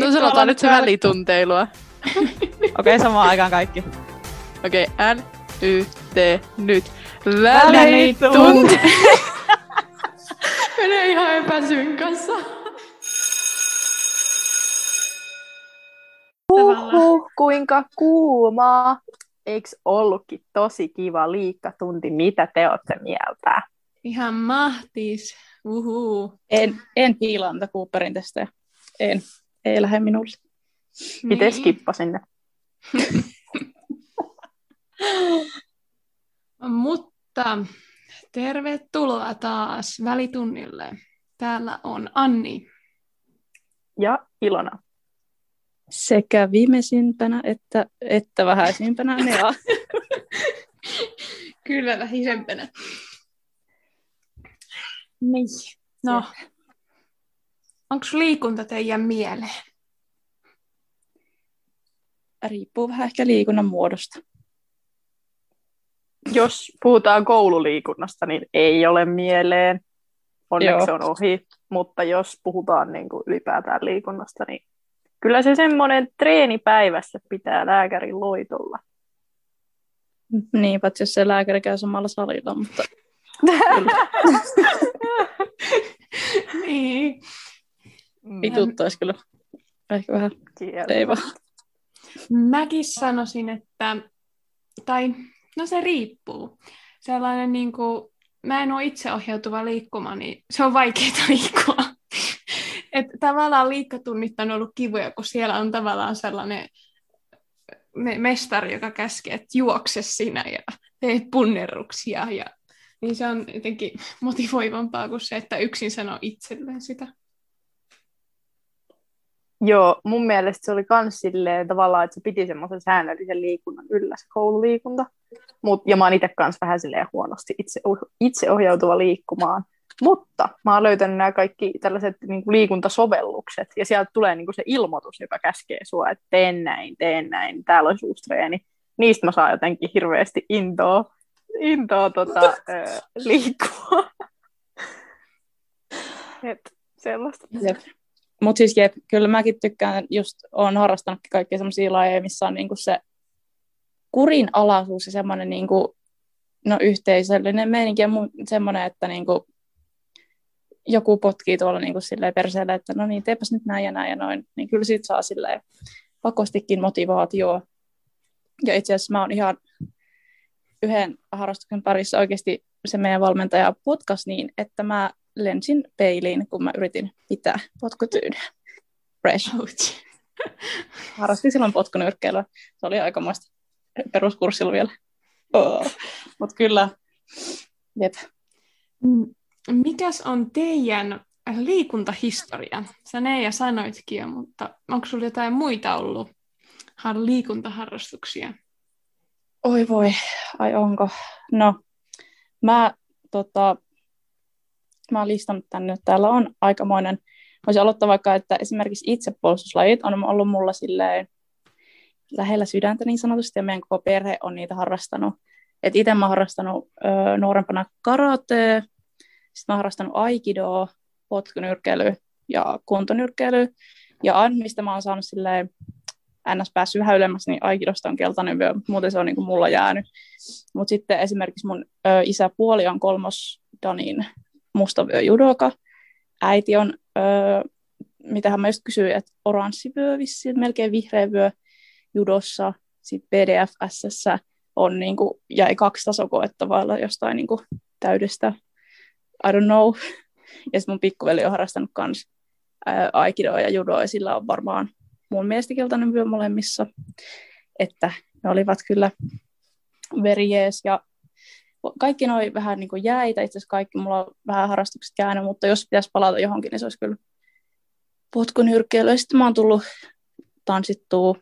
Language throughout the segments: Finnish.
No sanotaan nyt se välitunteilua. Okei, okay, samaan aikaan kaikki. Okei, okay, N, Y, T, nyt. Välitunti. Menee ihan epäsynkassa. Huhhuh, kuinka kuumaa. Eiks ollutkin tosi kiva liikkatunti? Mitä te olette mieltä? Ihan mahtis. Uhu. En, en piilanta Cooperin testejä. En. Ei lähde minulle. Miten niin. skippasin ne? Mutta tervetuloa taas välitunnille. Täällä on Anni. Ja Ilona. Sekä viimeisimpänä että, että vähäisimpänä Nea. Kyllä vähäisempänä. Niin. No, onko liikunta teidän mieleen? Riippuu vähän ehkä liikunnan muodosta. Jos puhutaan koululiikunnasta, niin ei ole mieleen. Onneksi Joo. on ohi. Mutta jos puhutaan niin kuin ylipäätään liikunnasta, niin kyllä se semmoinen treeni päivässä pitää lääkärin loitolla. Niin, paitsi jos se lääkäri käy samalla salilla, mutta... niin. Vituttaisi kyllä. Ehkä vähän teivaa. Mäkin sanoisin, että, tai no se riippuu. Sellainen niin kuin, mä en ole itseohjautuva liikkuma, niin se on vaikeaa liikkua. Et tavallaan liikkatunnit on ollut kivoja, kun siellä on tavallaan sellainen mestari, joka käskee, että juokse sinä ja teet punnerruksia. Ja, niin se on jotenkin motivoivampaa kuin se, että yksin sanoo itselleen sitä. Joo, mun mielestä se oli myös silleen tavallaan, että se piti semmoisen säännöllisen liikunnan yllä se koululiikunta. Mut, ja mä oon itse kanssa vähän silleen huonosti itse, itse ohjautuva liikkumaan. Mutta mä oon löytänyt nämä kaikki tällaiset niin kuin liikuntasovellukset, ja sieltä tulee niin kuin se ilmoitus, joka käskee sua, että teen näin, teen näin, täällä olisi uusi treeni. Niistä mä saan jotenkin hirveästi intoa, intoa tota, ö, liikkua. Et, sellaista. Jep. Mutta siis jep, kyllä mäkin tykkään, just olen harrastanut kaikkia sellaisia lajeja, missä on niinku se kurinalaisuus ja semmoinen niinku, no, yhteisöllinen meininki ja semmoinen, että niinku, joku potkii tuolla niinku silleen perseellä, että no niin, teepäs nyt näin ja näin ja noin, niin kyllä siitä saa silleen pakostikin motivaatioa. Ja itse asiassa mä oon ihan yhden harrastuksen parissa oikeasti se meidän valmentaja potkas niin, että mä lensin peiliin, kun mä yritin pitää potkutyynyä. Fresh. Harrastin silloin potkunyrkkeilyä. Se oli aikamoista peruskurssilla vielä. Oh. Mutta kyllä, jep. Mikäs on teidän liikuntahistoria? Sä Neija sanoitkin jo, mutta onko sulla jotain muita ollut liikuntaharrastuksia? Oi voi, ai onko? No, mä tota, mä oon listannut tänne, että täällä on aikamoinen, voisi aloittaa vaikka, että esimerkiksi itsepuolustuslajit on ollut mulla silleen lähellä sydäntä niin sanotusti, ja meidän koko perhe on niitä harrastanut. Et itse mä oon harrastanut ö, nuorempana karate, sitten mä oon harrastanut aikidoa, potkunyrkkeily ja kuntonyrkkeily. Ja aina, mistä mä oon saanut silleen ns. päässyt vähän ylemmäs, niin aikidosta on keltainen vyö, muuten se on niin kuin mulla jäänyt. Mutta sitten esimerkiksi mun ö, isäpuoli on kolmos Danin mustavyö judoka. Äiti on, öö, mitä mä just kysyin, että oranssivyö vissiin, melkein vihreä vyö judossa. Sitten PDFS on niin kuin, jäi kaksi tasokoetta jostain niin kuin, täydestä, I don't know. Ja sitten mun pikkuveli on harrastanut kans aikidoa ja judoa, ja sillä on varmaan mun mielestä keltainen vyö molemmissa. Että ne olivat kyllä very yes, ja kaikki noin vähän niin kuin jäitä, itse asiassa kaikki, mulla on vähän harrastukset jäänyt, mutta jos pitäisi palata johonkin, niin se olisi kyllä potkunyrkkeily. Sitten mä oon tullut tanssittua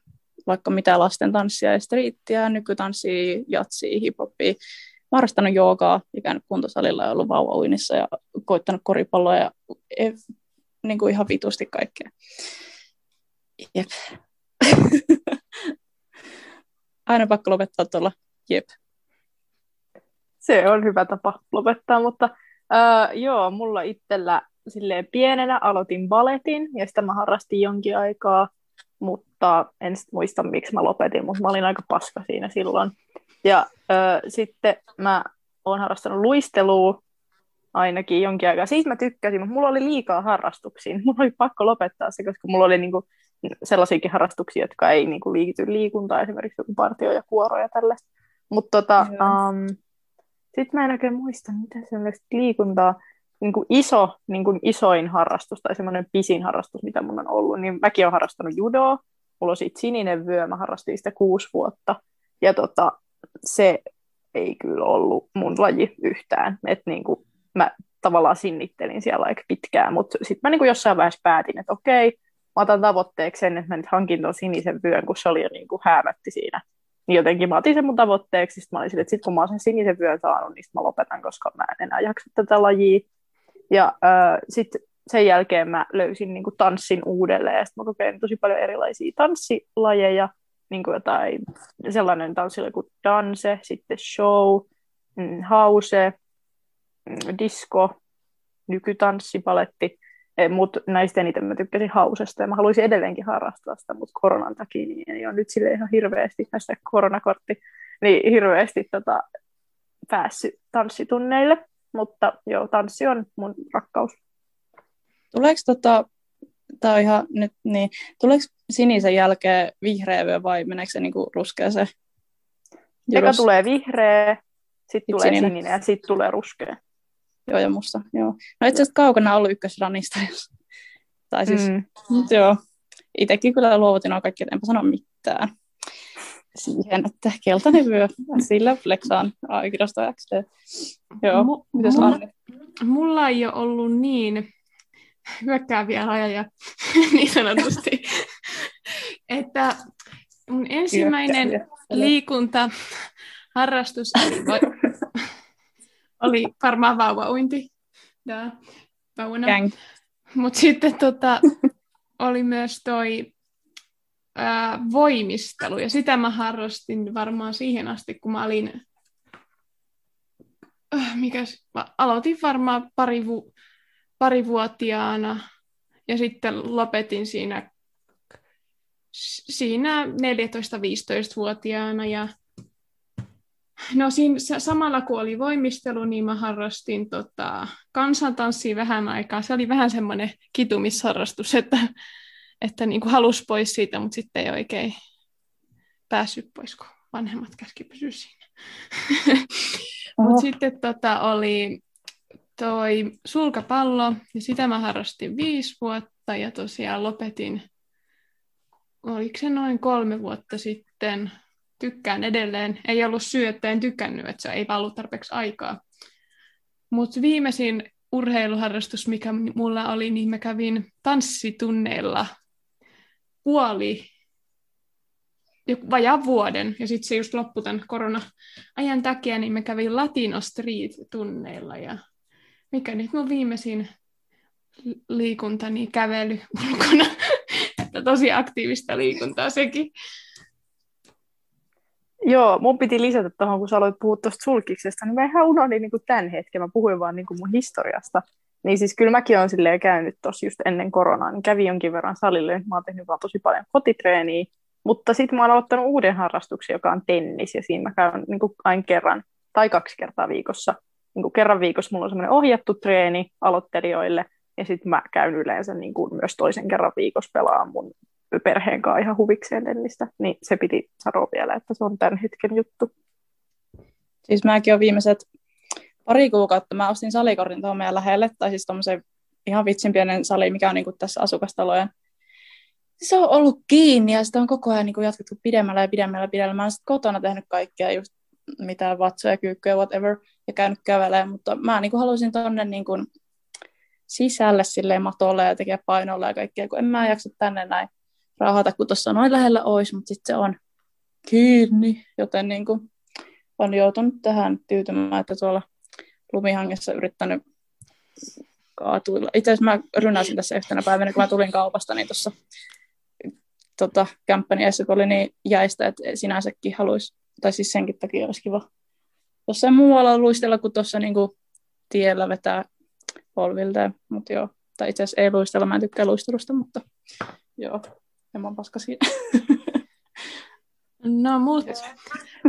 vaikka mitä lasten tanssia ja striittiä, nykytanssia, jatsia, hiphopia. Mä harrastanut joogaa ja käynyt kuntosalilla ja ollut vauvauinissa ja koittanut koripalloa ja niin kuin ihan vitusti kaikkea. Jep. Aina pakko lopettaa tuolla. Jep se on hyvä tapa lopettaa, mutta uh, joo, mulla itsellä silleen pienenä aloitin baletin ja sitä mä harrastin jonkin aikaa, mutta en sit muista miksi mä lopetin, mutta mä olin aika paska siinä silloin. Ja ö, sitten mä oon harrastanut luistelua ainakin jonkin aikaa. Siitä mä tykkäsin, mutta mulla oli liikaa harrastuksia. Mulla oli pakko lopettaa se, koska mulla oli niinku sellaisiakin harrastuksia, jotka ei niinku liity liikuntaan, esimerkiksi joku partio ja kuoro ja tällaista. Mutta tota, um, sitten mä en oikein muista, mitä sellaista liikuntaa, niin kuin iso, niin kuin isoin harrastus tai semmoinen pisin harrastus, mitä mun on ollut, niin mäkin olen harrastanut judoa. Mulla on siitä sininen vyö, mä harrastin sitä kuusi vuotta. Ja tota, se ei kyllä ollut mun laji yhtään. Että niin kuin mä tavallaan sinnittelin siellä aika pitkään, mutta sitten mä niin kuin jossain vaiheessa päätin, että okei, mä otan tavoitteeksi sen, että mä nyt hankin ton sinisen vyön, kun se oli niin kuin häämätti siinä niin jotenkin mä otin sen mun tavoitteeksi, sitten mä olin sille, että sit kun mä oon sen sinisen vyön saanut, niin mä lopetan, koska mä en enää jaksa tätä lajia. Ja äh, sitten sen jälkeen mä löysin niin kuin, tanssin uudelleen, ja sitten mä kokeilin tosi paljon erilaisia tanssilajeja, niin kuin jotain, sellainen tanssi kuin danse, sitten show, mm, house, mm, disco, nykytanssi, paletti, Eh, mutta näistä eniten mä tykkäsin hausesta ja mä haluaisin edelleenkin harrastaa sitä, mutta koronan takia niin ei ole nyt sille ihan hirveästi, näistä koronakortti, niin hirveästi tota, päässyt tanssitunneille, mutta joo, tanssi on mun rakkaus. Tuleeko tota, tää on ihan nyt niin, tuleeko sinisen jälkeen vihreä vyö vai meneekö se niinku ruskeaseen? Eka tulee vihreä, sitten tulee sininen. sininen ja sitten tulee ruskea. Joo, ja musta, joo. No itse asiassa kaukana ollut ykkösranista, jos... tai siis, mm. joo. Itsekin kyllä luovutin on kaikki, enpä sano mitään siihen, että keltainen vyö, sillä flexaan aikirasta XD. Joo, M- mitäs mulla, Anni? Mulla ei ole ollut niin hyökkääviä rajoja, niin sanotusti, että mun ensimmäinen liikunta harrastus oli oli varmaan vauvauinti. Mutta sitten tota, oli myös toi ää, voimistelu, ja sitä mä harrastin varmaan siihen asti, kun mä olin, äh, mikäs, mä aloitin varmaan pari, vu, parivuotiaana, ja sitten lopetin siinä, siinä 14-15-vuotiaana, ja No siinä samalla kun oli voimistelu, niin mä harrastin tota, kansantanssia vähän aikaa. Se oli vähän semmoinen kitumisharrastus, että, että niin kuin halusi pois siitä, mutta sitten ei oikein päässyt pois, kun vanhemmat käski pysyä siinä. mutta sitten tota, oli toi sulkapallo, ja sitä mä harrastin viisi vuotta, ja tosiaan lopetin, oliko se noin kolme vuotta sitten, tykkään edelleen. Ei ollut syy, että en tykännyt, että se ei vaan ollut tarpeeksi aikaa. Mutta viimeisin urheiluharrastus, mikä mulla oli, niin mä kävin tanssitunneilla puoli, vajaa vuoden, ja sitten se just loppui tämän korona-ajan takia, niin mä kävin Latino Street-tunneilla, ja mikä nyt mun viimeisin liikuntani niin kävely ulkona, että tosi aktiivista liikuntaa sekin. Joo, mun piti lisätä tuohon, kun sä aloit puhua tuosta sulkiksesta, niin mä ihan unohdin niin kuin tämän hetken, mä puhuin vaan niin kuin mun historiasta. Niin siis kyllä mäkin olen silleen käynyt tuossa just ennen koronaa, niin kävin jonkin verran salille, mä oon tehnyt vaan tosi paljon kotitreeniä, mutta sitten mä oon aloittanut uuden harrastuksen, joka on tennis, ja siinä mä käyn niin kuin aina kerran tai kaksi kertaa viikossa. Niin kuin kerran viikossa mulla on semmoinen ohjattu treeni aloittelijoille, ja sitten mä käyn yleensä niin kuin myös toisen kerran viikossa pelaan mun perheen kanssa ihan huvikseen tennistä, niin se piti sanoa vielä, että se on tämän hetken juttu. Siis mäkin olen viimeiset pari kuukautta, mä ostin salikortin tuohon meidän lähelle, tai siis tuommoisen ihan vitsin pienen sali, mikä on niin tässä asukastalojen. Se on ollut kiinni ja sitä on koko ajan niin jatkettu pidemmällä ja pidemmällä ja pidemmällä. Mä oon kotona tehnyt kaikkea just mitä vatsoja, kyykkyjä, whatever, ja käynyt kävelemään, mutta mä niin kuin halusin tonne niin sisälle silleen matolle ja tekee painolla ja kaikkea, kun en mä jaksa tänne näin rahata, kun tuossa noin lähellä olisi, mutta sitten se on kiinni, joten niin kuin on joutunut tähän tyytymään, että tuolla lumihangessa yrittänyt kaatuilla. Itse asiassa mä rynäsin tässä yhtenä päivänä, kun mä tulin kaupasta, niin tuossa tota, kämppäni edessä, kun oli niin jäistä, että sinänsäkin haluaisi, tai siis senkin takia olisi kiva jossain muualla luistella, kuin tuossa niin kuin tiellä vetää polvilta, mutta joo, Tai itse asiassa ei luistella, mä en tykkää luistelusta, mutta joo, en mä oon paska siinä. No mutta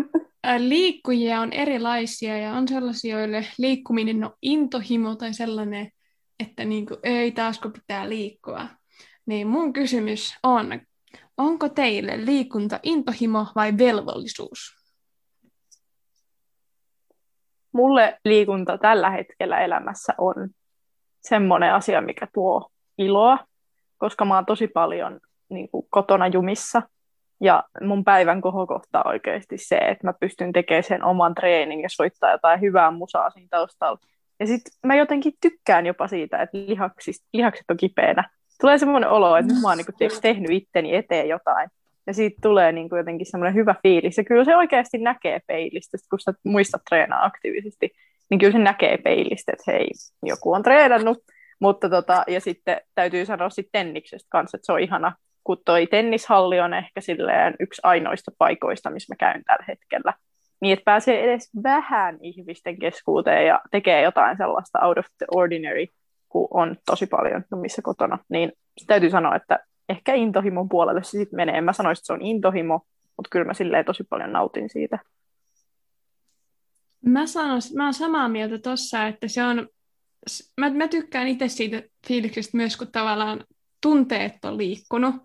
liikkujia on erilaisia ja on sellaisia, joille liikkuminen on intohimo tai sellainen, että niin kuin, ei taasko pitää liikkua. Niin mun kysymys on, onko teille liikunta intohimo vai velvollisuus? Mulle liikunta tällä hetkellä elämässä on semmoinen asia, mikä tuo iloa, koska mä oon tosi paljon niin kuin, kotona jumissa. Ja mun päivän kohokohta on oikeasti se, että mä pystyn tekemään sen oman treenin ja soittaa jotain hyvää musaa siinä taustalla. Ja sitten mä jotenkin tykkään jopa siitä, että lihaksis, lihakset on kipeänä. Tulee semmoinen olo, että mä oon niin tehnyt itteni eteen jotain. Ja siitä tulee niin kuin jotenkin semmoinen hyvä fiilis. Ja kyllä se oikeasti näkee peilistä, kun sä muistat treenaa aktiivisesti, niin kyllä se näkee peilistä, että hei, joku on treenannut. Mutta tota, ja sitten täytyy sanoa sitten tenniksestä kanssa, että se on ihana, kun toi tennishalli on ehkä silleen yksi ainoista paikoista, missä mä käyn tällä hetkellä. Niin, että pääsee edes vähän ihmisten keskuuteen ja tekee jotain sellaista out of the ordinary, kun on tosi paljon missä kotona. Niin täytyy sanoa, että ehkä intohimon puolelle se sitten menee. En mä sanoisi, että se on intohimo, mutta kyllä mä silleen tosi paljon nautin siitä. Mä sanon, mä oon samaa mieltä tossa, että se on, mä, mä tykkään itse siitä fiiliksestä myös, kun tavallaan tunteet on liikkunut,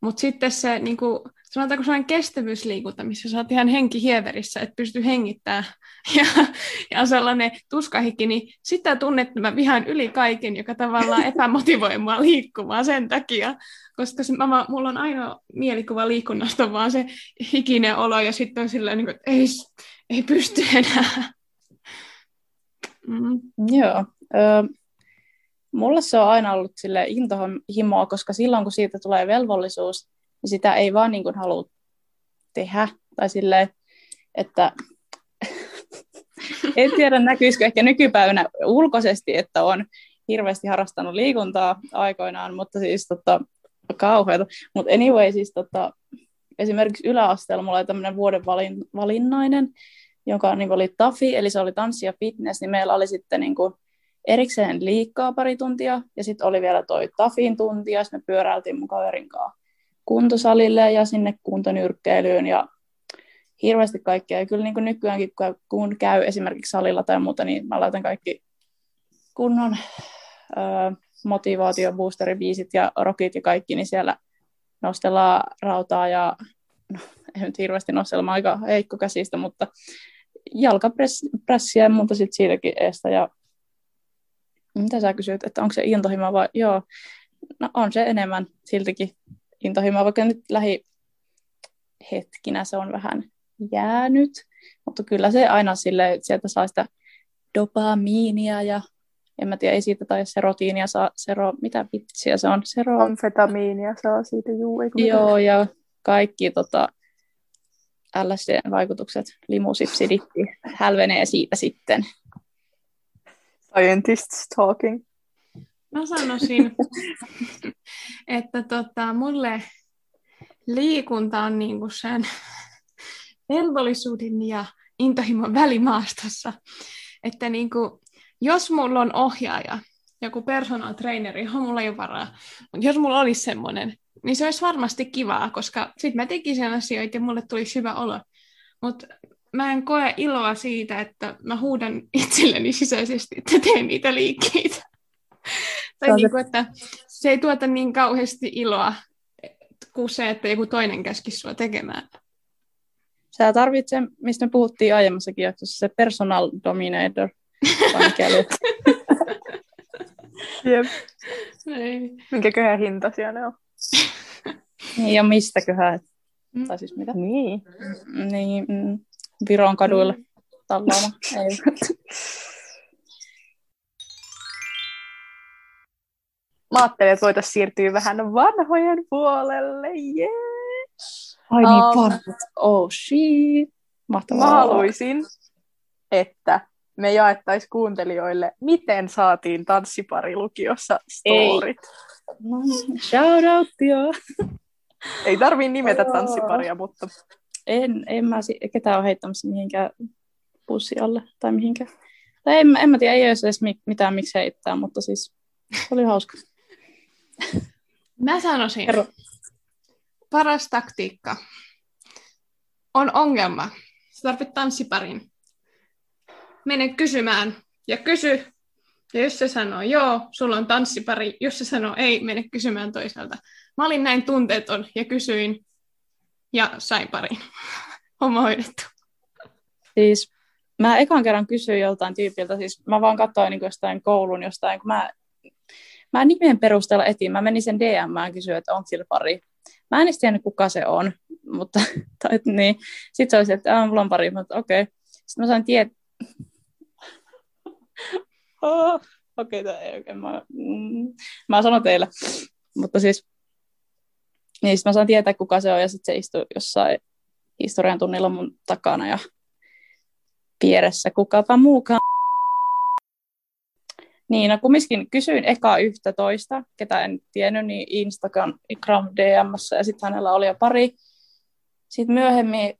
mutta sitten se, niin kuin, sanotaanko sellainen kestävyysliikunta, missä sä oot ihan henki hieverissä, että pystyy hengittämään, ja, ja sellainen tuskahikki, niin sitä tunnet mä vihaan yli kaiken, joka tavallaan epämotivoi mua liikkumaan sen takia, koska se, mä, mulla on ainoa mielikuva liikunnasta vaan se hikinen olo, ja sitten on silleen, niin kuin, että ei, ei pysty enää. Mm. Joo. Ö, mulle se on aina ollut sille intohimoa, koska silloin kun siitä tulee velvollisuus, niin sitä ei vaan niin kuin halua tehdä. Tai silleen, että en tiedä näkyisikö ehkä nykypäivänä ulkoisesti, että on hirveästi harrastanut liikuntaa aikoinaan, mutta siis tota, kauheata. Mutta anyway, siis tota, esimerkiksi yläasteella mulla oli tämmöinen vuoden valin, valinnainen, joka niin oli TAFI, eli se oli tanssi ja fitness, niin meillä oli sitten niin kuin erikseen liikkaa pari tuntia, ja sitten oli vielä toi TAFin tunti, ja me pyöräiltiin mun kaverin kanssa kuntosalille ja sinne kuntonyrkkeilyyn, ja hirveästi kaikkea. Ja kyllä niin kuin nykyäänkin, kun käy esimerkiksi salilla tai muuta, niin mä laitan kaikki kunnon motivaatio, boosteribiisit ja rockit ja kaikki, niin siellä nostellaan rautaa ja no, ei nyt hirveästi nostella, aika heikko käsistä, mutta jalkapressiä ja muuta sitten siitäkin eestä. Ja mitä sä kysyt, että onko se intohimo vai joo, no on se enemmän siltikin intohimo, vaikka nyt lähi hetkinä se on vähän jäänyt, mutta kyllä se aina sille, että sieltä saa sitä dopamiinia ja en mä tiedä, ei siitä tai serotiinia saa, sero, mitä vitsiä se on? Sero... Amfetamiinia saa siitä, juu, Joo, ja kaikki tota, LSD-vaikutukset, limusipsiditti, hälvenee siitä sitten. Scientists talking. Mä sanoisin, että tota, mulle liikunta on niinku sen velvollisuuden ja intohimon välimaastossa. Että niinku, jos mulla on ohjaaja, joku personal traineri, johon mulla ei ole varaa, mutta jos mulla olisi semmoinen, niin se olisi varmasti kivaa, koska sitten mä tekisin asioita ja mulle tuli hyvä olo. Mutta mä en koe iloa siitä, että mä huudan itselleni sisäisesti, että teen niitä liikkeitä. tai se, niin kuin, että se ei tuota niin kauheasti iloa kuin se, että joku toinen käskisi sua tekemään. Sä tarvitset, mistä me puhuttiin aiemmassakin jaksossa, se personal dominator. Jep. Minkäköhän hintaisia ne on? niin, ja mistäköhän? Mm. Tai siis mitä? Niin. Niin, mm, Viron kaduilla mm. Ei. Mä ajattelin, että voitaisiin siirtyä vähän vanhojen puolelle. Yeah. Ai niin, um, vanhat. Oh shit. Mahtavaa. Mä haluaisin, että me jaettaisiin kuuntelijoille, miten saatiin tanssiparilukiossa storit. Ei. No, shout out. Ei tarvii nimetä tanssiparia, mutta... En, en mä ketään ole heittämässä mihinkään pussi alle tai mihinkään. Tai en, en mä tiedä, ei olisi edes mitään miksi heittää, mutta siis oli hauska. Mä sanoisin, Kerro. paras taktiikka on ongelma. Sä tarvitset tanssiparin. Mene kysymään ja kysy. Ja jos se sanoo joo, sulla on tanssipari. Jos se sanoo ei, mene kysymään toiselta. Mä olin näin tunteeton ja kysyin ja sain parin. Homma hoidettu. Siis mä ekan kerran kysyin joltain tyypiltä, siis mä vaan katsoin niin jostain koulun jostain, kun mä, mä nimen perusteella etin, mä menin sen DMään kysyä, että onko sillä pari. Mä en tiennyt, kuka se on, mutta tai, niin. sitten se oli se, että äh, mulla on pari, mutta okei. Okay. Sitten mä sain tietää, oh, okei, okay, ei oikein, mä, mm, mä sanon teille, mutta siis, niin sit mä saan tietää, kuka se on, ja sitten se istuu jossain historian tunnilla mun takana, ja vieressä kukapa muukaan. Niin, no kumminkin kysyin eka yhtä toista, ketä en tiennyt, niin Instagram DMssä, ja sitten hänellä oli jo pari. Sitten myöhemmin,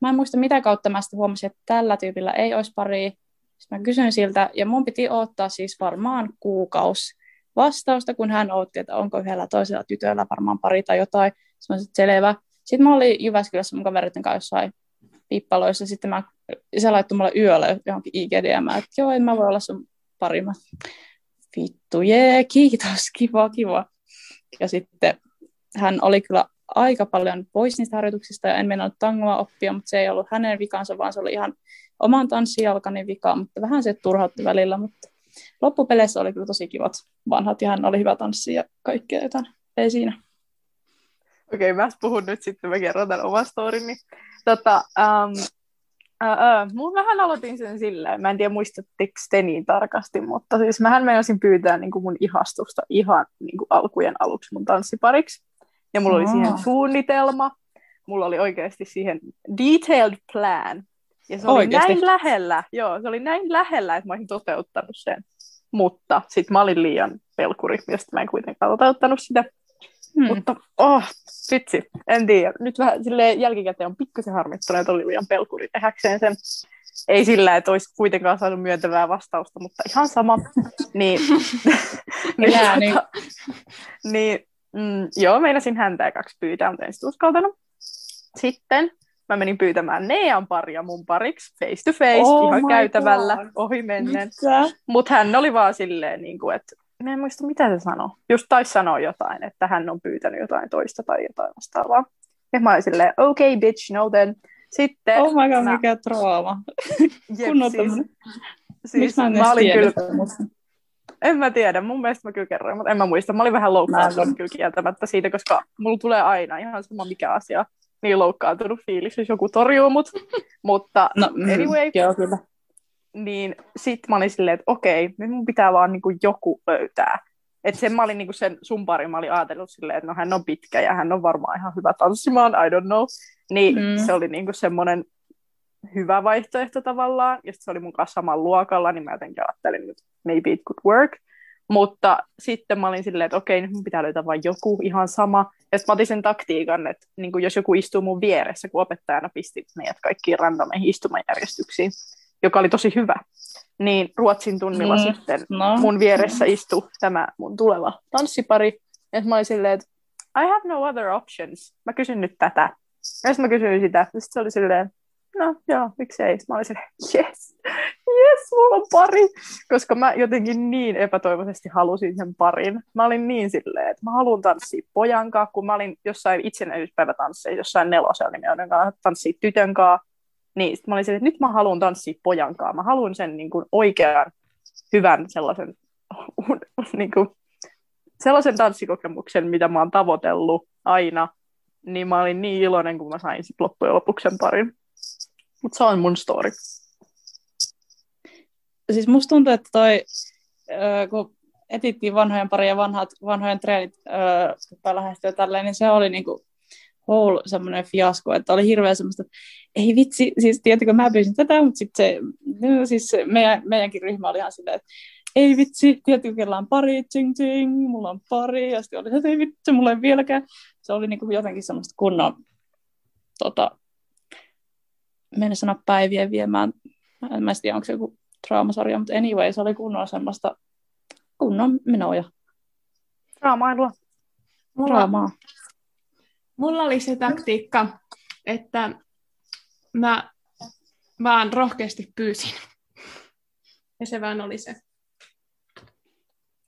mä en muista mitä kautta mä sitten huomasin, että tällä tyypillä ei olisi pari. Sitten mä kysyin siltä, ja mun piti ottaa siis varmaan kuukaus vastausta, kun hän otti, että onko yhdellä toisella tytöllä varmaan pari tai jotain. Sitten mä sanoin, selvä. Sitten mä olin Jyväskylässä mun kaveritten kanssa jossain pippaloissa. Sitten mä, se laittoi mulle yöllä johonkin IGDM, että joo, en mä voi olla sun pari. Mä, vittu, jee, kiitos, kiva, kiva. Ja sitten hän oli kyllä aika paljon pois niistä harjoituksista ja en mennä tangoa oppia, mutta se ei ollut hänen vikansa, vaan se oli ihan oman tanssijalkani vika, mutta vähän se turhautti välillä, mutta loppupeleissä oli kyllä tosi kivat vanhat ja hän oli hyvä tanssi ja kaikkea jotain. Ei siinä. Okei, okay, mä puhun nyt sitten, mä kerron tämän oman storini. Tota, um, uh, uh, mun vähän aloitin sen silleen, mä en tiedä muistatteko te niin tarkasti, mutta siis mähän meinasin pyytää niin kuin mun ihastusta ihan niin kuin alkujen aluksi mun tanssipariksi. Ja mulla oli siihen suunnitelma, mulla oli oikeasti siihen detailed plan. Ja se oli oikeasti? näin lähellä, joo, se oli näin lähellä, että mä olisin toteuttanut sen. Mutta sitten mä olin liian pelkuri, josta mä en kuitenkaan toteuttanut sitä. Hmm. Mutta oh, vitsi, en tiedä. Nyt vähän silleen jälkikäteen on pikkasen harmittunut, että oli liian pelkuri tehdäkseen sen. Ei sillä, että olisi kuitenkaan saanut myöntävää vastausta, mutta ihan sama. niin, niin, Elää, niin. Tota, niin mm, joo, meinasin häntä kaksi pyytää, mutta en sitten uskaltanut. Sitten mä menin pyytämään Nean paria mun pariksi face to face, oh ihan käytävällä, God. ohi mennen. Mutta hän oli vaan silleen, niin kuin, että mä en muista mitä se sanoi. Just taisi sanoa jotain, että hän on pyytänyt jotain toista tai jotain vastaavaa. Ja mä olin silleen, okay bitch, no then. Sitten... Oh my god, mä... mikä trauma. Jep, siis, siis mä, mä olin kyllä... En mä tiedä, mun mielestä mä kyllä kerroin, mutta en mä muista. Mä olin vähän loukkaantunut kyllä kieltämättä siitä, koska mulla tulee aina ihan sama mikä asia niin loukkaantunut fiilis, jos joku torjuu mut. Mutta no, mm, anyway, joo, kyllä niin sitten mä olin silleen, että okei, nyt mun pitää vaan niinku joku löytää. Että sen mä olin niinku sen sun pari, mä olin ajatellut silleen, että no hän on pitkä ja hän on varmaan ihan hyvä tanssimaan, I don't know. Niin mm. se oli niinku semmoinen hyvä vaihtoehto tavallaan, ja se oli mun kanssa saman luokalla, niin mä jotenkin ajattelin, että maybe it could work. Mutta sitten mä olin silleen, että okei, nyt mun pitää löytää vain joku ihan sama. Ja sitten mä otin sen taktiikan, että niin jos joku istuu mun vieressä, kun opettajana pisti meidät kaikkiin randomeihin istumajärjestyksiin, joka oli tosi hyvä. Niin Ruotsin tunnilla mm, sitten no. mun vieressä istui tämä mun tuleva tanssipari. Ja mä olin silleen, että I have no other options. Mä kysyn nyt tätä. Ja sitten mä kysyin sitä. Ja sitten se oli silleen, no joo, miksei. Mä olin silleen, yes, yes, mulla on pari. Koska mä jotenkin niin epätoivoisesti halusin sen parin. Mä olin niin silleen, että mä haluan tanssia pojan kanssa, kun mä olin jossain itsenäisyyspäivätansseissa, jossain nelosella, niin mä joudun tanssia tytön kanssa niin sit mä olin että nyt mä haluan tanssia pojankaan. Mä haluan sen niin kuin, oikean, hyvän sellaisen, niin kuin, sellaisen tanssikokemuksen, mitä mä oon tavoitellut aina. Niin mä olin niin iloinen, kun mä sain sit loppujen lopuksi sen parin. Mutta se on mun story. Siis musta tuntuu, että toi, äh, kun etittiin vanhojen paria vanhat, vanhojen treenit äh, lähestyä tälleen, niin se oli niinku whole semmoinen fiasko, että oli hirveä semmoista, että ei vitsi, siis tiedätkö, mä pyysin tätä, mutta sitten se, no, siis se meidän, meidänkin ryhmä oli ihan silleen, että ei vitsi, tiedätkö, kellä on pari, ting ting, mulla on pari, ja sitten oli, että ei vitsi, mulla ei vieläkään. Se oli niin kuin jotenkin semmoista kunnon, tota, mennä sanoa päivien viemään, en mä tiedä, onko se joku traumasarja, mutta anyway, se oli kunnon semmoista kunnon menoja. Raamailua. Mulla, Raamaa. mulla oli se taktiikka, että mä vaan rohkeasti pyysin. Ja se vaan oli se.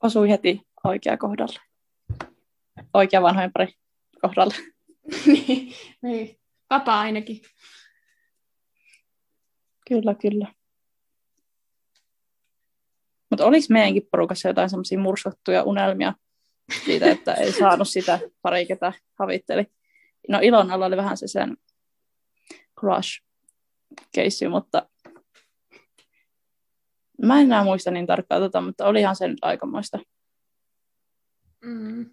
Osui heti oikea kohdalle. Oikea vanhojen pari kohdalle. niin, niin. Vapaa ainakin. Kyllä, kyllä. Mutta oliko meidänkin porukassa jotain semmoisia murskottuja unelmia siitä, että ei saanut sitä pari, ketä havitteli? No Ilonalla oli vähän se sen crush-keissi, mutta mä en enää muista niin tarkkaan tota, mutta olihan se nyt aikamoista Mm.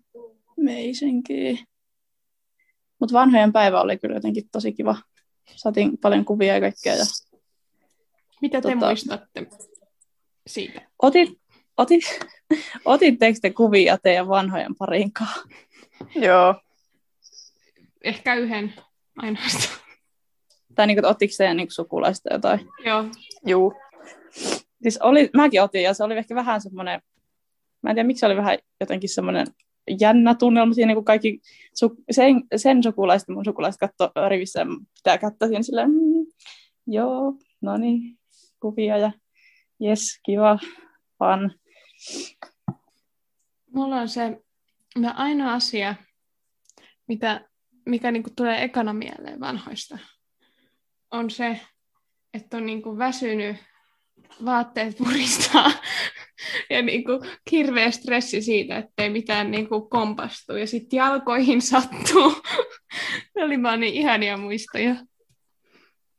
meisinkiä. Mutta vanhojen päivä oli kyllä jotenkin tosi kiva. Saatiin paljon kuvia ja kaikkea. Ja Mitä te Tota- muistatte siitä? otit, otit, otitteko te kuvia teidän vanhojen parin kanssa? Joo. Ehkä yhden ainoastaan. Tai niin ottiko teidän niin sukulaista jotain? Joo. Juu. Siis oli, mäkin otin, ja se oli ehkä vähän semmoinen, mä en tiedä miksi se oli vähän jotenkin semmoinen jännä tunnelma siinä, kun kaikki su, sen, sen sukulaiset ja mun sukulaiset katsoi rivissä ja pitää kättä siinä silleen, mm, joo, no niin, kuvia ja jes, kiva, fun. Mulla on se no ainoa asia, mitä, mikä niinku tulee ekana mieleen vanhoista, on se, että on niinku väsynyt, vaatteet puristaa ja niinku hirveä stressi siitä, ettei mitään niinku kompastu ja sitten jalkoihin sattuu. ne oli vaan niin ihania muistoja.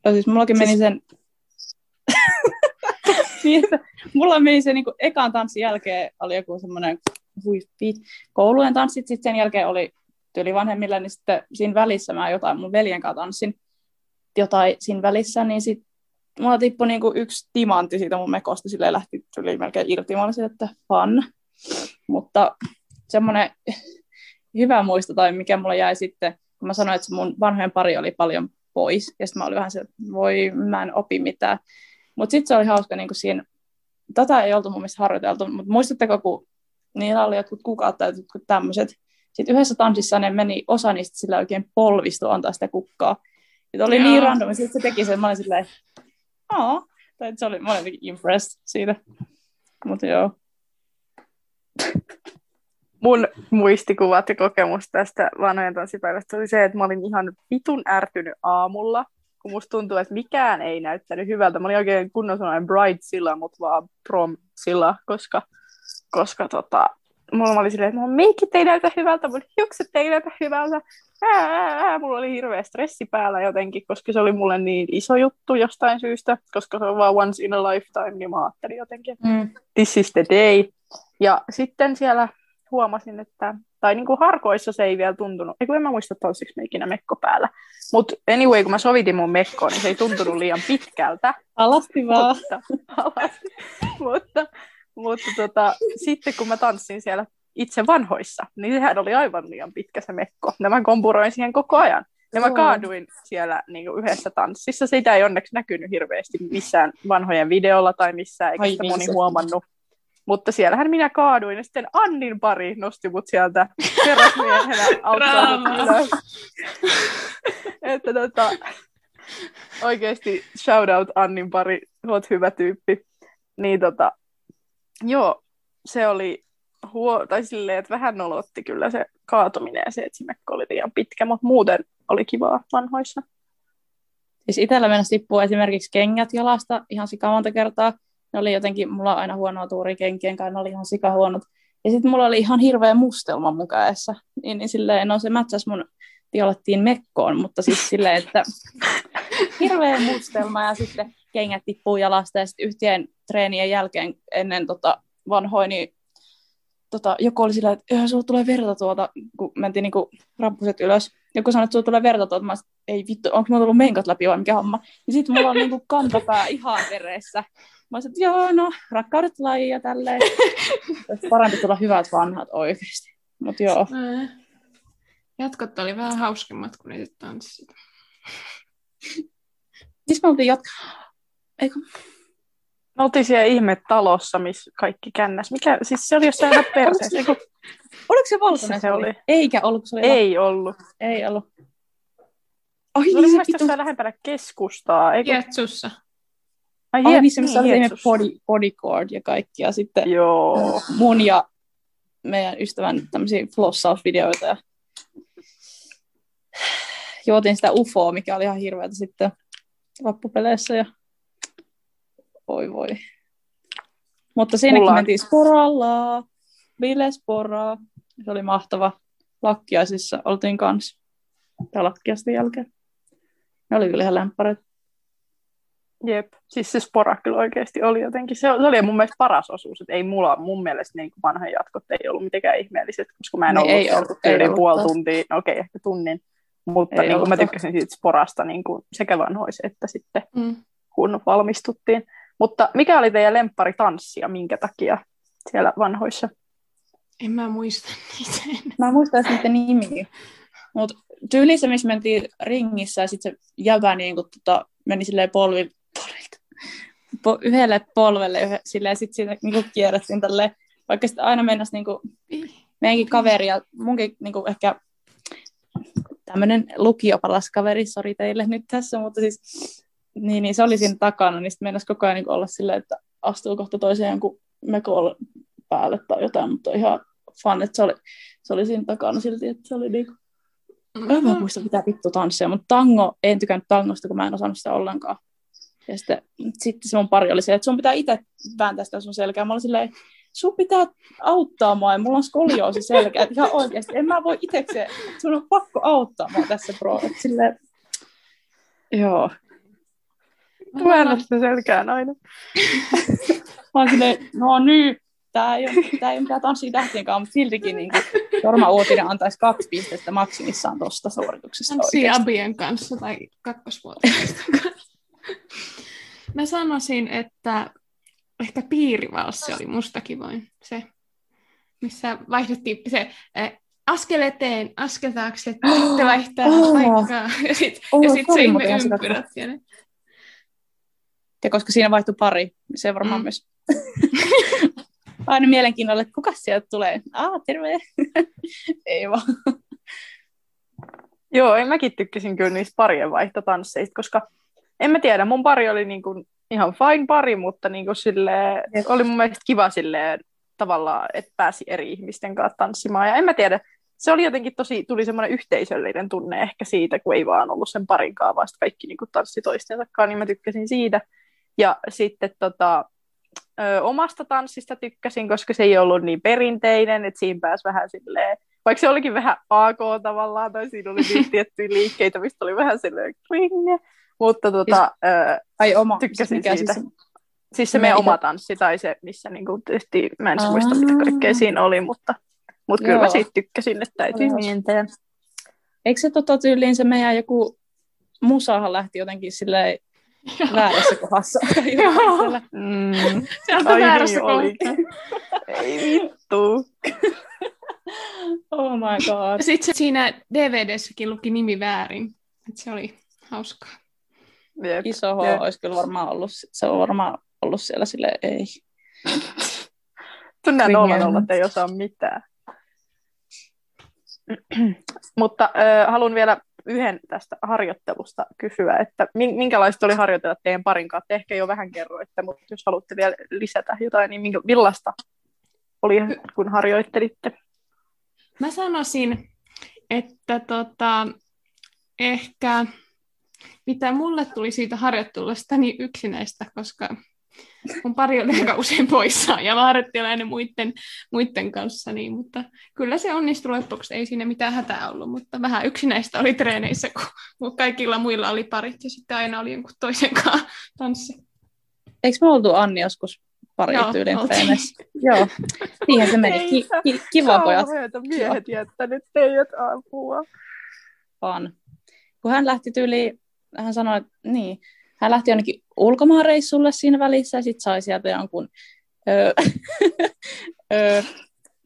Ja siis mullakin meni sen... niin, että mulla meni se niin ekan tanssin jälkeen oli joku semmoinen koulujen tanssit, sitten sen jälkeen oli tyyli vanhemmilla, niin sitten siinä välissä mä jotain mun veljen kanssa tanssin. Jotain siinä välissä, niin sitten mulla tippui niinku yksi timantti siitä mun mekosta, sille lähti tuli melkein irti, mä olisin, että fun. Mutta semmoinen hyvä muisto, tai mikä mulla jäi sitten, kun mä sanoin, että mun vanhojen pari oli paljon pois, ja sitten mä olin vähän se, voi, mä en opi mitään. Mutta sitten se oli hauska niin siinä, tätä ei oltu mun mielestä harjoiteltu, mutta muistatteko, kun niillä oli jotkut kukat tai jotkut tämmöiset, sitten yhdessä tanssissa ne meni, osa niistä sillä oikein polvistu antaa sitä kukkaa. Sitten oli Joo. niin random, ja sitten se teki sen, mä olin silleen, aa, tai että se oli, mä olin impressed siitä. Mutta joo. Mun muistikuvat ja kokemus tästä vanhojen tanssipäivästä oli se, että mä olin ihan vitun ärtynyt aamulla, kun musta tuntuu, että mikään ei näyttänyt hyvältä. Mä olin oikein kunnon sellainen bright-silla, mutta vaan prom-silla, koska, koska tota, mulla oli silleen, että mun meikit ei näytä hyvältä, mun hiukset ei näytä hyvältä. Ää, ää, ää. Mulla oli hirveä stressi päällä jotenkin, koska se oli mulle niin iso juttu jostain syystä, koska se on vaan once in a lifetime, niin mä ajattelin jotenkin, Mm. this is the day. Ja sitten siellä huomasin, että, tai niin kuin harkoissa se ei vielä tuntunut, ei kun en mä muista toisiksi me ikinä mekko päällä. Mutta anyway, kun mä sovitin mun mekkoon, niin se ei tuntunut liian pitkältä. Alasti vaan. Mutta, alasti. mutta, mutta tota, sitten kun mä tanssin siellä itse vanhoissa, niin sehän oli aivan liian pitkä se mekko. Ja mä kompuroin siihen koko ajan. Ja mä kaaduin siellä niin kuin yhdessä tanssissa. Sitä ei onneksi näkynyt hirveästi missään vanhojen videolla tai missään, eikä Ai sitä moni huomannut. Mutta siellähän minä kaaduin, ja sitten Annin pari nosti mut sieltä herrasmiehenä auttaa mut että tota, oikeasti shout out Annin pari, oot hyvä tyyppi. Niin tota, joo, se oli huo, tai silleen, että vähän nolotti kyllä se kaatuminen ja se, että se mekko oli liian pitkä, mutta muuten oli kivaa vanhoissa. Siis itsellä mennä tippuu esimerkiksi kengät jalasta ihan sika monta kertaa. Ne oli jotenkin, mulla on aina huonoa tuuri kenkien kanssa, ne oli ihan sika huonot. Ja sitten mulla oli ihan hirveä mustelma mun kädessä. Niin, niin silleen, no se mätsäs mun tiolettiin mekkoon, mutta siis silleen, että hirveä mustelma ja sitten kengät tippuu jalasta ja sitten yhteen treenien jälkeen ennen tota vanhoin, niin tota, joku oli silleen, että eihän sulla tulee verta tuolta, kun mentiin niinku rappuset ylös. Joku sanoi, että sulla tulee verta tuolta. Mä sanoin, ei vittu, onko mulla tullut menkat läpi vai mikä homma. Ja sitten mulla on niinku kantapää ihan veressä. Mä sanoin, että joo, no, rakkaudet lajia tälleen. Olisi parempi tulla hyvät vanhat oikeasti. Mutta joo. Jatkot oli vähän hauskemmat kuin niitä tanssit. siis me oltiin jatkaa. Eikö? Me oltiin siellä ihmetalossa, missä kaikki kännäs. Mikä, siis se oli jossain ihan perseessä. Eiku, Oliko se valkoinen? se oli? Eikä ollut, se oli ei ollut. Ei ollut. Ai, Se oli mun se mielestä vittu. jossain lähempänä keskustaa. Eikö? Jetsussa. Ai, Jet- niin, se missä oli Jetsus. sellainen body, bodyguard ja kaikki. Ja sitten Joo. mun ja meidän ystävän tämmöisiä flossausvideoita. Ja juotin sitä ufoa, mikä oli ihan hirveätä sitten loppupeleissä. Ja... Voi voi. Mutta siinäkin Mulla mentiin sporalla, bilesporaa. Se oli mahtava. Lakkiaisissa oltiin kanssa. Tai lakkiaisten jälkeen. Ne oli kyllä ihan lämpäreitä. Jep. Siis se spora kyllä oikeasti oli jotenkin. Se, se oli mun mielestä paras osuus. Että ei mulla, mun mielestä niin vanhan jatkot ei ollut mitenkään ihmeelliset, koska mä en Niin ollut ei ollut- ei ollut puoli taas. tuntia, no okei, ehkä tunnin. Mutta Ei niin kuin mä tykkäsin siitä sporasta niin kuin sekä vanhoissa että sitten Mm. kun valmistuttiin. Mutta mikä oli teidän lemppari tanssia, minkä takia siellä vanhoissa? En mä muista niitä. Mä en muista edes niiden nimiä. Mutta tyyli se, missä mentiin ringissä ja sitten se jävä niin kuin, tota, meni silleen polvi, po, yhdelle polvelle silleen, ja sitten siitä niin kuin kierrettiin tälleen, vaikka sitten aina mennäisi niin kuin, meidänkin kaveri ja munkin niin kuin, ehkä tämmöinen lukiopalas kaveri, sori teille nyt tässä, mutta siis niin, niin se oli siinä takana, niin sitten meinasi koko ajan niin kuin olla silleen, että astuu kohta toiseen jonkun mekol päälle tai jotain, mutta ihan fun, että se oli, se oli siinä takana silti, että se oli niinku... En mä muista mitä vittu tanssia, mutta tango, en tykännyt tangosta, kun mä en osannut sitä ollenkaan. Ja sitten, sitten se mun pari oli se, että sun pitää itse vääntää sitä sun selkää. Mä olin silleen, sun pitää auttaa mua, ja mulla on skolioosi selkä, että ihan oikeasti, en mä voi itsekseen, sun on pakko auttaa mua tässä, bro. Että silleen, joo. Ole sitä selkään aina. Mä oon silleen, no nyt, tää ei ole, tää ei ole mitään tanssia tähtienkaan, mutta siltikin niin Jorma Uotinen antaisi kaksi pistettä maksimissaan tuosta suorituksesta Tanssi oikeasti. Abien kanssa tai kakkosvuotiaista kanssa. Mä sanoisin, että ehkä piirivalssi oli musta kivoin. Se, missä vaihdettiin se äh, askel eteen, askel taakse, sitten vaihtaa Oh. paikkaa. Ja sitten Oh, ja sit se ihan ympyrät. siellä. Ja koska siinä vaihtui pari, niin se varmaan Mm. myös aina mielenkiinnolla, että kuka sieltä tulee. Ah, terve. ei vaan. Joo, en mäkin tykkäsin kyllä niistä parien vaihtotansseista, koska en mä tiedä, mun pari oli niinku ihan fine pari, mutta niinku silleen, Jep. oli mun mielestä kiva silleen, tavallaan, että pääsi eri ihmisten kanssa tanssimaan. Ja en mä tiedä, se oli jotenkin tosi, tuli semmoinen yhteisöllinen tunne ehkä siitä, kun ei vaan ollut sen parinkaan, vaan kaikki niinku tanssi toistensa kanssa, niin mä tykkäsin siitä. Ja sitten tota, ö, omasta tanssista tykkäsin, koska se ei ollut niin perinteinen, että siinä pääsi vähän silleen, vaikka se olikin vähän AK tavallaan, tai siinä oli niin tiettyjä liikkeitä, mistä oli vähän silleen klinge, mutta tota, ö, Ai oma. Tykkäsin mikä siitä. Siis, siis se meidän oma tanssi, tai se, missä niinku tehtiin, mä en muista, mitä kaikkea siinä oli, mutta, mutta kyllä mä siitä tykkäsin, että täytyy mientää. eikö se tota tyyliin se meidän joku musahan lähti jotenkin silleen väärässä kohdassa? Joo. Mm. Se on väärässä niin kohtaa. olikin. Ei vittu. oh my god. Sitten siinä DVDssäkin luki nimi väärin. Et se oli hauskaa. Jep. Iso H Jep. olisi kyllä varmaan ollut, se on varmaan ollut siellä silleen, ei. Tunnään Klinge. nolla nolla, ei osaa mitään. Mutta äh, haluan vielä yhden tästä harjoittelusta kysyä, että min- minkälaista oli harjoitella teidän parin kanssa? Te ehkä jo vähän kerroitte, mutta jos haluatte vielä lisätä jotain, niin minkä, millaista oli, kun harjoittelitte? Mä sanoisin, että tota, ehkä mitä mulle tuli siitä harjoittelusta niin yksinäistä, koska mun pari oli aika usein poissa ja mä harjoittelin aina muiden, muiden kanssa, niin, mutta kyllä se onnistui loppuksi, ei siinä mitään hätää ollut, mutta vähän yksinäistä oli treeneissä, kun, kun kaikilla muilla oli parit ja sitten aina oli jonkun toisen kanssa tanssi. Eikö me oltu Anni joskus pari Joo, tyylin treenissä? Joo, niinhän se meni. Ki- ki- kiva pojat. Miehet jättänyt teidät apua. vaan. Kun hän lähti tyyliin, hän sanoi, että niin, hän lähti jonnekin ulkomaanreissulle siinä välissä ja sitten sai sieltä jonkun öö, öö,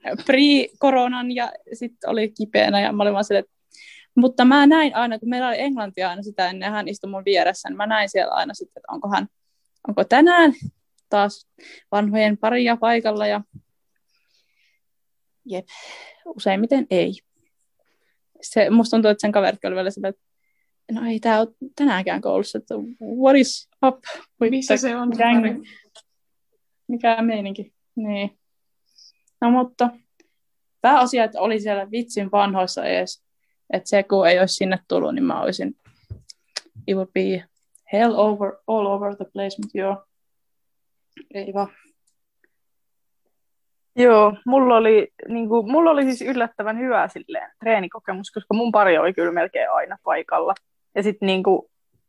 pre-koronan ja sitten oli kipeänä ja mä olin vaan silleen, että mutta mä näin aina, kun meillä oli englantia aina sitä ennen, hän istui mun vieressä, niin mä näin siellä aina sitten, että onko hän, onko tänään taas vanhojen paria paikalla ja jep, useimmiten ei. Se, musta tuntuu, että sen kaveri oli vielä sillä, että no ei tää ole tänäänkään koulussa, että what is up? Missä se on? Mikä, mikä meininki? Niin. No mutta pääasia, että oli siellä vitsin vanhoissa edes. Että se, kun ei olisi sinne tullut, niin mä olisin, it would be hell over, all over the place, mutta joo, ei vaan. Joo, mulla oli, niin kuin, mulla oli siis yllättävän hyvä silleen, treenikokemus, koska mun pari oli kyllä melkein aina paikalla. Ja sitten niin kuin,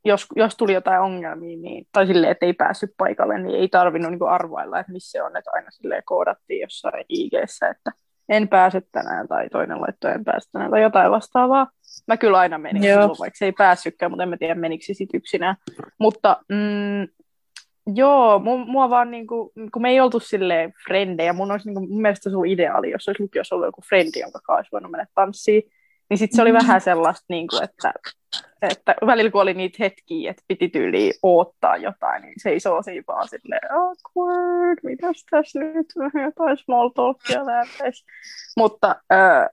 jos, jos tuli jotain ongelmia, niin, tai silleen, että ei päässyt paikalle, niin ei tarvinnut niin kuin arvailla, että missä se on, että aina silleen koodattiin jossain ig että en pääse tänään, tai toinen laittoi en pääse tänään, tai jotain vastaavaa. Mä kyllä aina menin Joo. vaikka se ei päässytkään, mutta en mä tiedä, menikö se sitten yksinään. Mutta mm, Joo, mua vaan niinku, kun me ei oltu silleen frendejä, mun olisi niinku, mun mielestä oli ideaali, jos olisi lukiossa ollut joku frendi, jonka kanssa olisi voinut mennä tanssiin, niin sitten se oli mm. vähän sellaista, niinku, että, että välillä kun oli niitä hetkiä, että piti tyyliin oottaa jotain, niin se seisoo siinä vaan silleen, awkward, mitäs tässä nyt, jotain small talkia lähteisi. Mutta äh,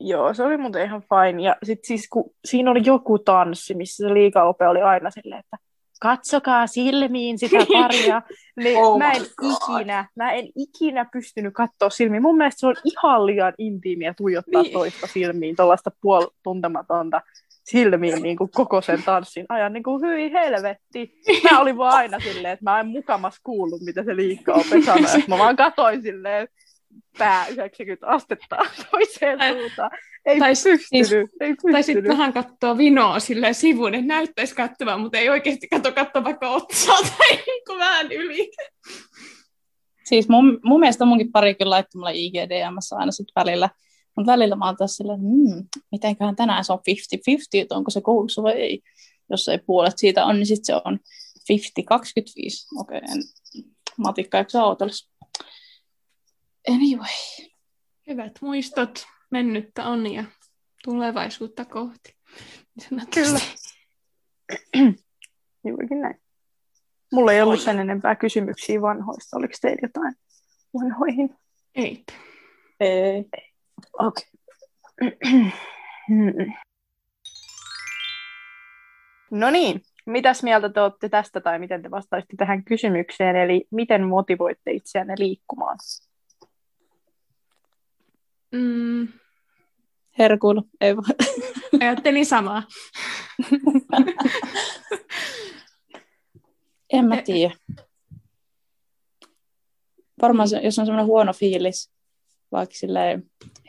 joo, se oli muuten ihan fine. Ja sitten siis kun siinä oli joku tanssi, missä se liikaope oli aina silleen, että katsokaa silmiin sitä paria, niin oh mä en ikinä, mä en ikinä pystynyt katsoa silmiin. Mun mielestä se on ihan liian intiimiä tuijottaa niin. toista silmiin, tuollaista puoltuntematonta silmiin niin kuin koko sen tanssin ajan, niin kuin hyi helvetti. Mä olin vaan aina silleen, että mä en mukamas kuullut, mitä se liikkaa sanoi. Mä vaan katoin silleen, pää 90 astetta toiseen suuntaan. Ei tai, pystynyt, siis, ei pystynyt. Tai sitten vähän katsoa vinoa silleen sivuun, että näyttäisi katsomaan, mutta ei oikeasti katso, katso vaikka otsaa tai niin vähän yli. Siis mun, mun mielestä munkin pari kyllä laittoi mulle IGDM aina sitten välillä. Mutta välillä mä oon taas silleen, hmm, mitenköhän tänään se on 50-50, että onko se koulussa vai ei. Jos ei puolet siitä on, niin sitten se on 50-25. Okei, okay, en matikka, eikö se Anyway. Hyvät muistot mennyttä on ja tulevaisuutta kohti. Kyllä. Juurikin näin. Mulla ei ollut sen enempää kysymyksiä vanhoista. Oliko teillä jotain vanhoihin? Ei. Ei. Okei. no niin, mitäs mieltä te olette tästä tai miten te vastaisitte tähän kysymykseen, eli miten motivoitte itseänne liikkumaan? Mm. Herkuilu, ei vaan. Ajattelin samaa. en mä tiedä. Varmaan se, jos on semmoinen huono fiilis, vaikka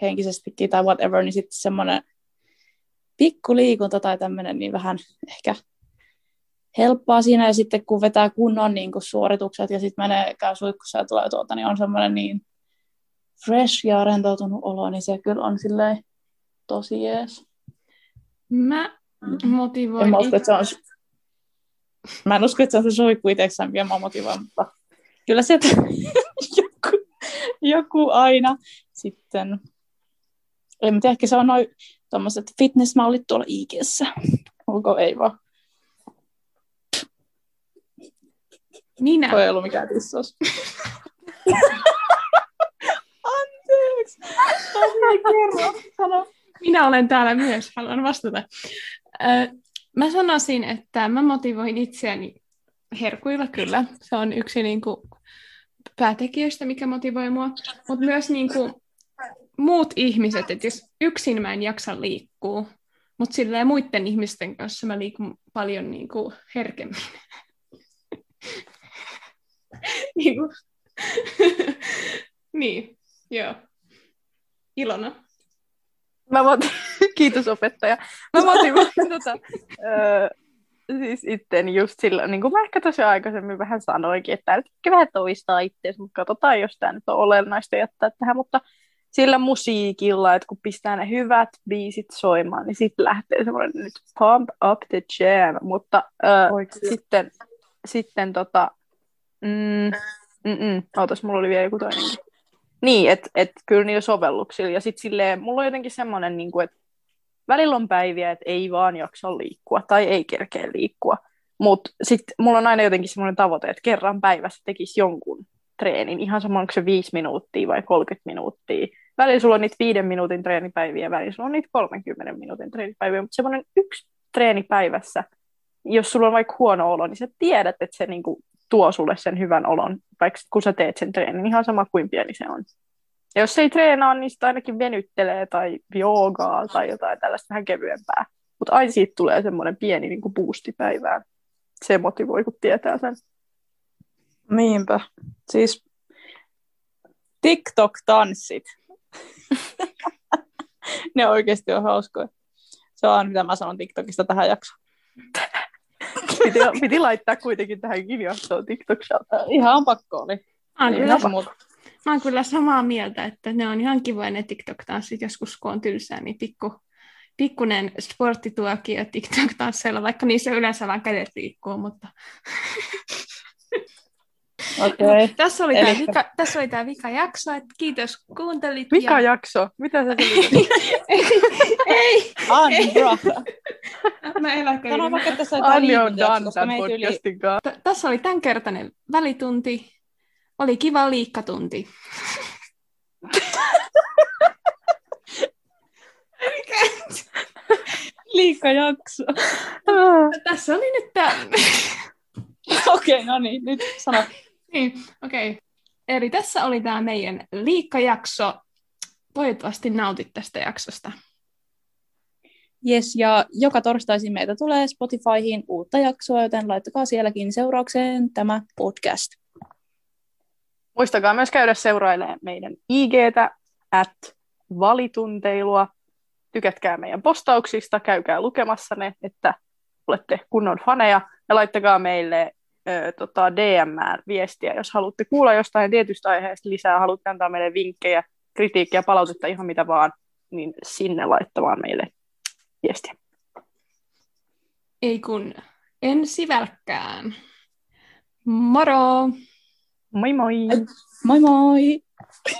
henkisestikin tai whatever, niin sitten semmoinen pikkuliikunta tai tämmöinen, niin vähän ehkä helppoa siinä, ja sitten kun vetää kunnon niin kuin suoritukset, ja sitten menee, käy suikkussa ja tulee tuolta, niin on semmoinen niin fresh ja rentoutunut olo, niin se kyllä on silleen tosi jees. Mä motivoin... mä, usko, että se on... mä en usko, että se on se suikku itsekseen, mikä mä motivoin, mutta kyllä se joku, joku aina sitten... En tiedä, ehkä se on noin tuommoiset fitnessmallit tuolla IGssä. Onko ei vaan? Minä. Toi ei ollut mikään tissaus. Minä olen täällä myös, haluan vastata. Mä sanoisin, että mä motivoin itseäni herkuilla kyllä. Se on yksi niin kuin, päätekijöistä, mikä motivoi mua. Mutta myös niin kuin, muut ihmiset, että jos yksin mä en jaksa liikkua, mutta silleen muiden ihmisten kanssa mä liikun paljon niin kuin, herkemmin. niin, niin, joo. Ilona. Mä mot... Kiitos opettaja. Mä motivoin tota, öö, siis itteni just silloin, niin kuin mä ehkä tosiaan aikaisemmin vähän sanoinkin, että nyt vähän toistaa itseäsi, mutta katsotaan, jos tämä nyt on olennaista jättää tähän, mutta sillä musiikilla, että kun pistää ne hyvät biisit soimaan, niin sitten lähtee semmoinen nyt pump up the jam, mutta öö, sitten, sitten tota, mm, mm, mm, ootas, mulla oli vielä joku toinenkin. Niin, että et kyllä niillä sovelluksilla. Ja sitten silleen, mulla on jotenkin semmoinen, niin että välillä on päiviä, että ei vaan jaksa liikkua tai ei kerkeä liikkua. Mutta sitten mulla on aina jotenkin semmoinen tavoite, että kerran päivässä tekisi jonkun treenin, ihan sama onko se 5 minuuttia vai 30 minuuttia. Välillä sulla on niitä viiden minuutin treenipäiviä, välillä sulla on niitä 30 minuutin treenipäiviä, mutta semmoinen yksi treeni päivässä, jos sulla on vaikka huono olo, niin sä tiedät, että se niinku tuo sulle sen hyvän olon, vaikka kun sä teet sen treenin, ihan sama kuin pieni se on. Ja jos ei treenaa, niin sitä ainakin venyttelee tai joogaa tai jotain tällaista vähän kevyempää. Mutta aina siitä tulee semmoinen pieni niin kuin boosti päivään. Se motivoi, kun tietää sen. Niinpä. Siis TikTok-tanssit. ne oikeasti on hauskoja. Se on mitä mä sanon TikTokista tähän jaksoon. piti, piti laittaa kuitenkin tähän kirjastoon tiktok Ihan pakko oli. Mä oon, Ei kyllä, mä oon kyllä samaa mieltä, että ne on ihan kivoja ne TikTok-tanssit joskus, kun on tylsää, niin pikku, pikkunen sporttituokio TikTok-tansseilla, vaikka niissä yleensä vaan kädet liikkuu, mutta Okei. Okay. tässä oli, vika, tässä oli tämä vika jakso, että kiitos kun kuuntelit. Mikä ja... jakso? Mitä sä selität? ei, Anni, bro. mä Sano vaikka, että tässä Anni on done tämän podcastin kanssa. T- tässä oli tämänkertainen välitunti. Oli kiva liikkatunti. Liikajakso. Tässä oli nyt tämä... Okei, okay, no niin, nyt sano. niin, okei. Okay. Eli tässä oli tämä meidän liikkajakso. Toivottavasti nautit tästä jaksosta. Yes, ja joka torstaisin meitä tulee Spotifyhin uutta jaksoa, joten laittakaa sielläkin seuraukseen tämä podcast. Muistakaa myös käydä seurailemaan meidän IGtä, at valitunteilua. Tykätkää meidän postauksista, käykää lukemassa ne, että olette kunnon faneja. Ja laittakaa meille ö, tota, DM-ään viestiä, jos haluatte kuulla jostain tietystä aiheesta lisää, haluatte antaa meille vinkkejä, kritiikkiä, palautetta, ihan mitä vaan, niin sinne laittamaan meille viestiä. Ei kun ensi välkkään. Moro! Moi moi! Moi moi!